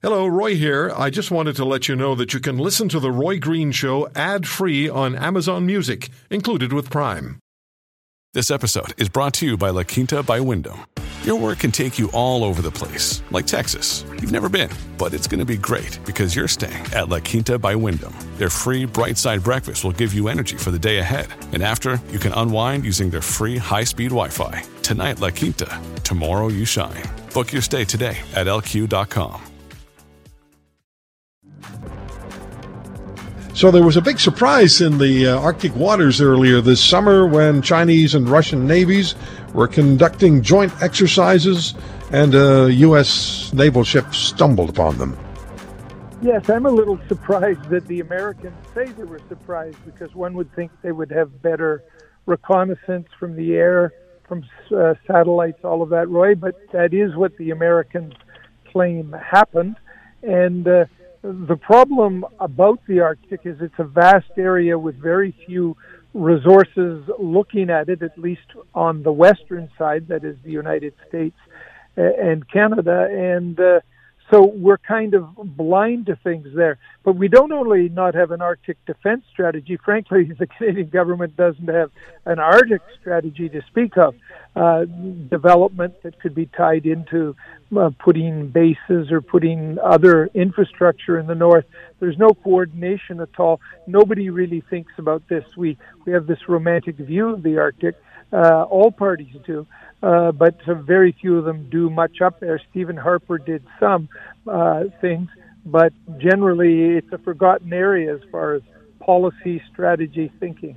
Hello, Roy here. I just wanted to let you know that you can listen to The Roy Green Show ad free on Amazon Music, included with Prime. This episode is brought to you by La Quinta by Wyndham. Your work can take you all over the place, like Texas. You've never been, but it's going to be great because you're staying at La Quinta by Wyndham. Their free bright side breakfast will give you energy for the day ahead. And after, you can unwind using their free high speed Wi Fi. Tonight, La Quinta. Tomorrow, you shine. Book your stay today at lq.com. So there was a big surprise in the uh, Arctic waters earlier this summer when Chinese and Russian navies were conducting joint exercises and a U.S. naval ship stumbled upon them. Yes, I'm a little surprised that the Americans say they were surprised because one would think they would have better reconnaissance from the air, from uh, satellites, all of that, Roy. But that is what the Americans claim happened. And uh, the problem about the Arctic is it's a vast area with very few resources looking at it, at least on the western side, that is the United States and Canada. And uh, so we're kind of blind to things there. But we don't only not have an Arctic defense strategy, frankly, the Canadian government doesn't have an Arctic strategy to speak of. Uh, development that could be tied into uh, putting bases or putting other infrastructure in the north. There's no coordination at all. Nobody really thinks about this. We we have this romantic view of the Arctic. Uh, all parties do, uh, but very few of them do much up there. Stephen Harper did some uh, things, but generally it's a forgotten area as far as policy, strategy, thinking.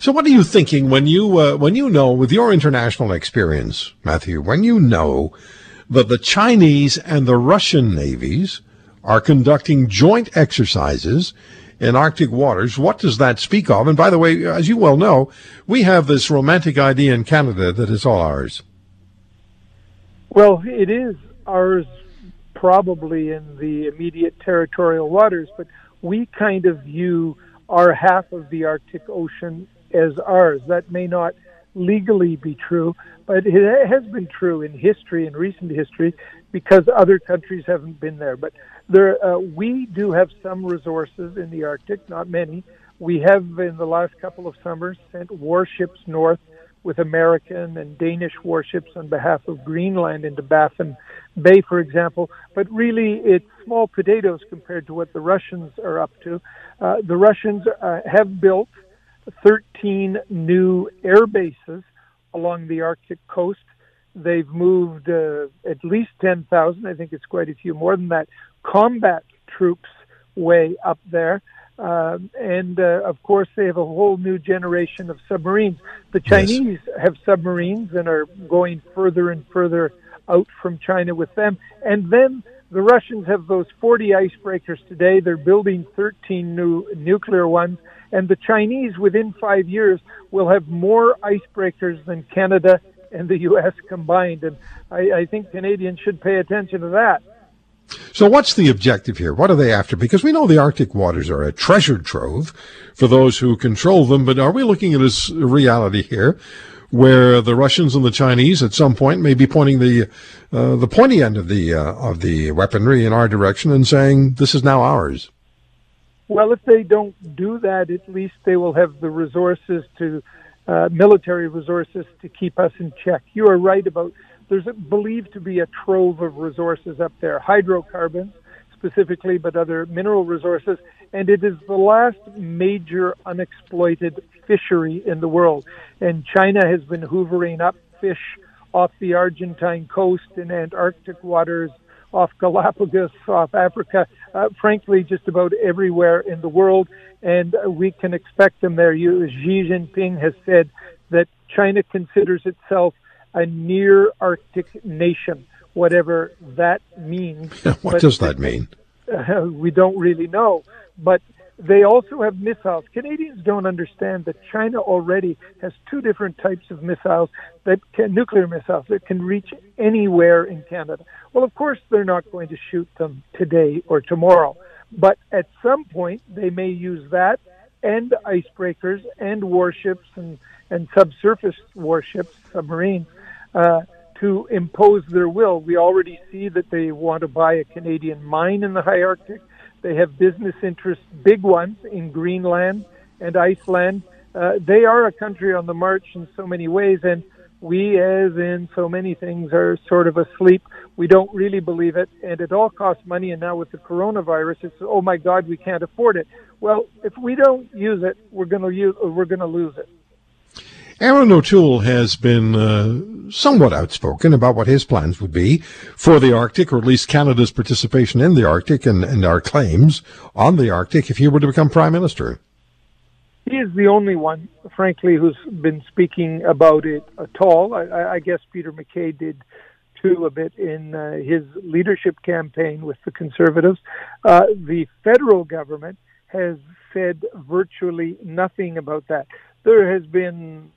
So, what are you thinking when you uh, when you know, with your international experience, Matthew, when you know that the Chinese and the Russian navies are conducting joint exercises in Arctic waters. What does that speak of? And by the way, as you well know, we have this romantic idea in Canada that it's all ours. Well, it is ours probably in the immediate territorial waters, but we kind of view our half of the Arctic Ocean as ours. That may not legally be true, but it has been true in history, in recent history, because other countries haven't been there. But there, uh, we do have some resources in the Arctic, not many. We have, in the last couple of summers, sent warships north with American and Danish warships on behalf of Greenland into Baffin Bay, for example. But really, it's small potatoes compared to what the Russians are up to. Uh, the Russians uh, have built 13 new air bases along the Arctic coast. They've moved uh, at least 10,000, I think it's quite a few more than that, combat troops way up there. Uh, and uh, of course, they have a whole new generation of submarines. The Chinese yes. have submarines and are going further and further out from China with them. And then the Russians have those 40 icebreakers today. They're building 13 new nuclear ones. And the Chinese, within five years, will have more icebreakers than Canada and the U.S. combined. And I, I think Canadians should pay attention to that. So, what's the objective here? What are they after? Because we know the Arctic waters are a treasure trove for those who control them, but are we looking at a reality here where the Russians and the Chinese at some point may be pointing the uh, the pointy end of the uh, of the weaponry in our direction and saying this is now ours. Well, if they don't do that, at least they will have the resources to uh, military resources to keep us in check. You are right about there's believed to be a trove of resources up there, hydrocarbons specifically, but other mineral resources, and it is the last major unexploited fishery in the world. And China has been hoovering up fish off the Argentine coast in Antarctic waters, off Galapagos, off Africa, uh, frankly, just about everywhere in the world. And we can expect them there. You, Xi Jinping has said that China considers itself a near Arctic nation, whatever that means. what but, does that mean? Uh, we don't really know. But they also have missiles. Canadians don't understand that China already has two different types of missiles that can, nuclear missiles that can reach anywhere in Canada. Well, of course, they're not going to shoot them today or tomorrow, but at some point they may use that and icebreakers and warships and, and subsurface warships, submarines, uh, to impose their will. We already see that they want to buy a Canadian mine in the high Arctic. They have business interests, big ones, in Greenland and Iceland. Uh, they are a country on the march in so many ways, and we, as in so many things, are sort of asleep. We don't really believe it, and it all costs money. And now with the coronavirus, it's oh my God, we can't afford it. Well, if we don't use it, we're going to use, we're going to lose it. Erin O'Toole has been uh, somewhat outspoken about what his plans would be for the Arctic, or at least Canada's participation in the Arctic and, and our claims on the Arctic if he were to become Prime Minister. He is the only one, frankly, who's been speaking about it at all. I, I guess Peter MacKay did too a bit in uh, his leadership campaign with the Conservatives. Uh, the federal government has said virtually nothing about that. There has been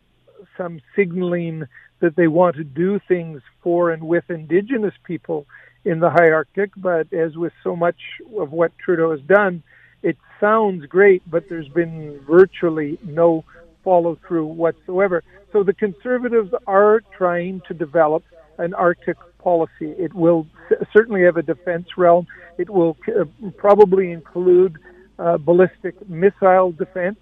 some signaling that they want to do things for and with indigenous people in the high Arctic, but as with so much of what Trudeau has done, it sounds great, but there's been virtually no follow through whatsoever. So the Conservatives are trying to develop an Arctic policy. It will certainly have a defense realm. It will probably include uh, ballistic missile defense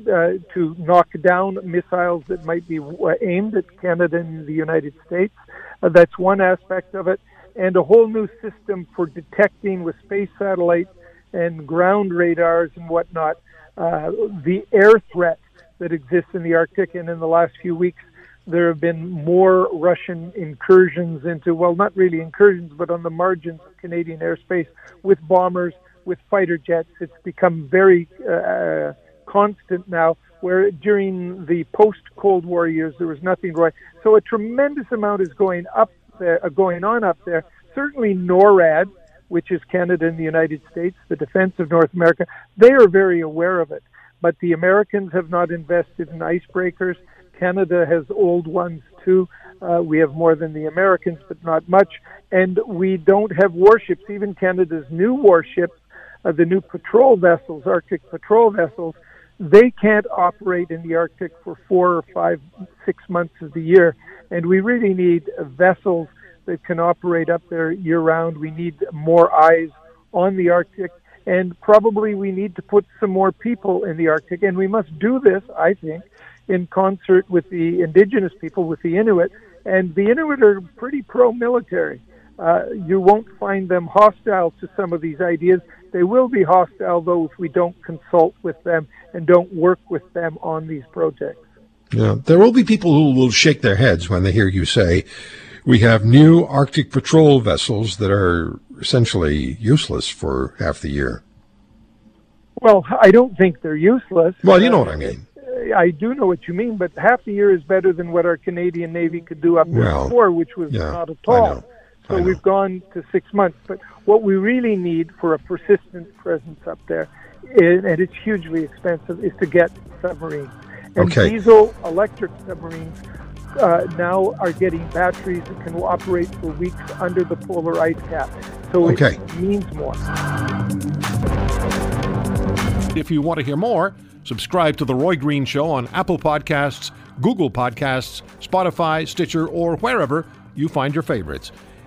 uh, to knock down missiles that might be uh, aimed at Canada and the United States. Uh, that's one aspect of it. And a whole new system for detecting with space satellites and ground radars and whatnot uh, the air threat that exists in the Arctic. And in the last few weeks, there have been more Russian incursions into, well, not really incursions, but on the margins of Canadian airspace with bombers, with fighter jets. It's become very uh, constant now, where during the post Cold War years there was nothing going. So a tremendous amount is going up there, uh, going on up there. Certainly NORAD, which is Canada and the United States, the defense of North America, they are very aware of it. But the Americans have not invested in icebreakers. Canada has old ones too. Uh, we have more than the Americans, but not much. And we don't have warships. Even Canada's new warships, uh, the new patrol vessels, Arctic patrol vessels, they can't operate in the Arctic for four or five, six months of the year. And we really need vessels that can operate up there year round. We need more eyes on the Arctic. And probably we need to put some more people in the Arctic. And we must do this, I think, in concert with the indigenous people, with the Inuit. And the Inuit are pretty pro military. Uh, you won't find them hostile to some of these ideas. They will be hostile, though, if we don't consult with them and don't work with them on these projects. Yeah, there will be people who will shake their heads when they hear you say, we have new Arctic patrol vessels that are essentially useless for half the year. Well, I don't think they're useless. Well, you know what I mean. Uh, I do know what you mean, but half the year is better than what our Canadian Navy could do up there well, before, which was yeah, not at all. So we've gone to six months. But what we really need for a persistent presence up there, is, and it's hugely expensive, is to get submarines. And okay. diesel electric submarines uh, now are getting batteries that can operate for weeks under the polar ice cap. So okay. it means more. If you want to hear more, subscribe to The Roy Green Show on Apple Podcasts, Google Podcasts, Spotify, Stitcher, or wherever you find your favorites.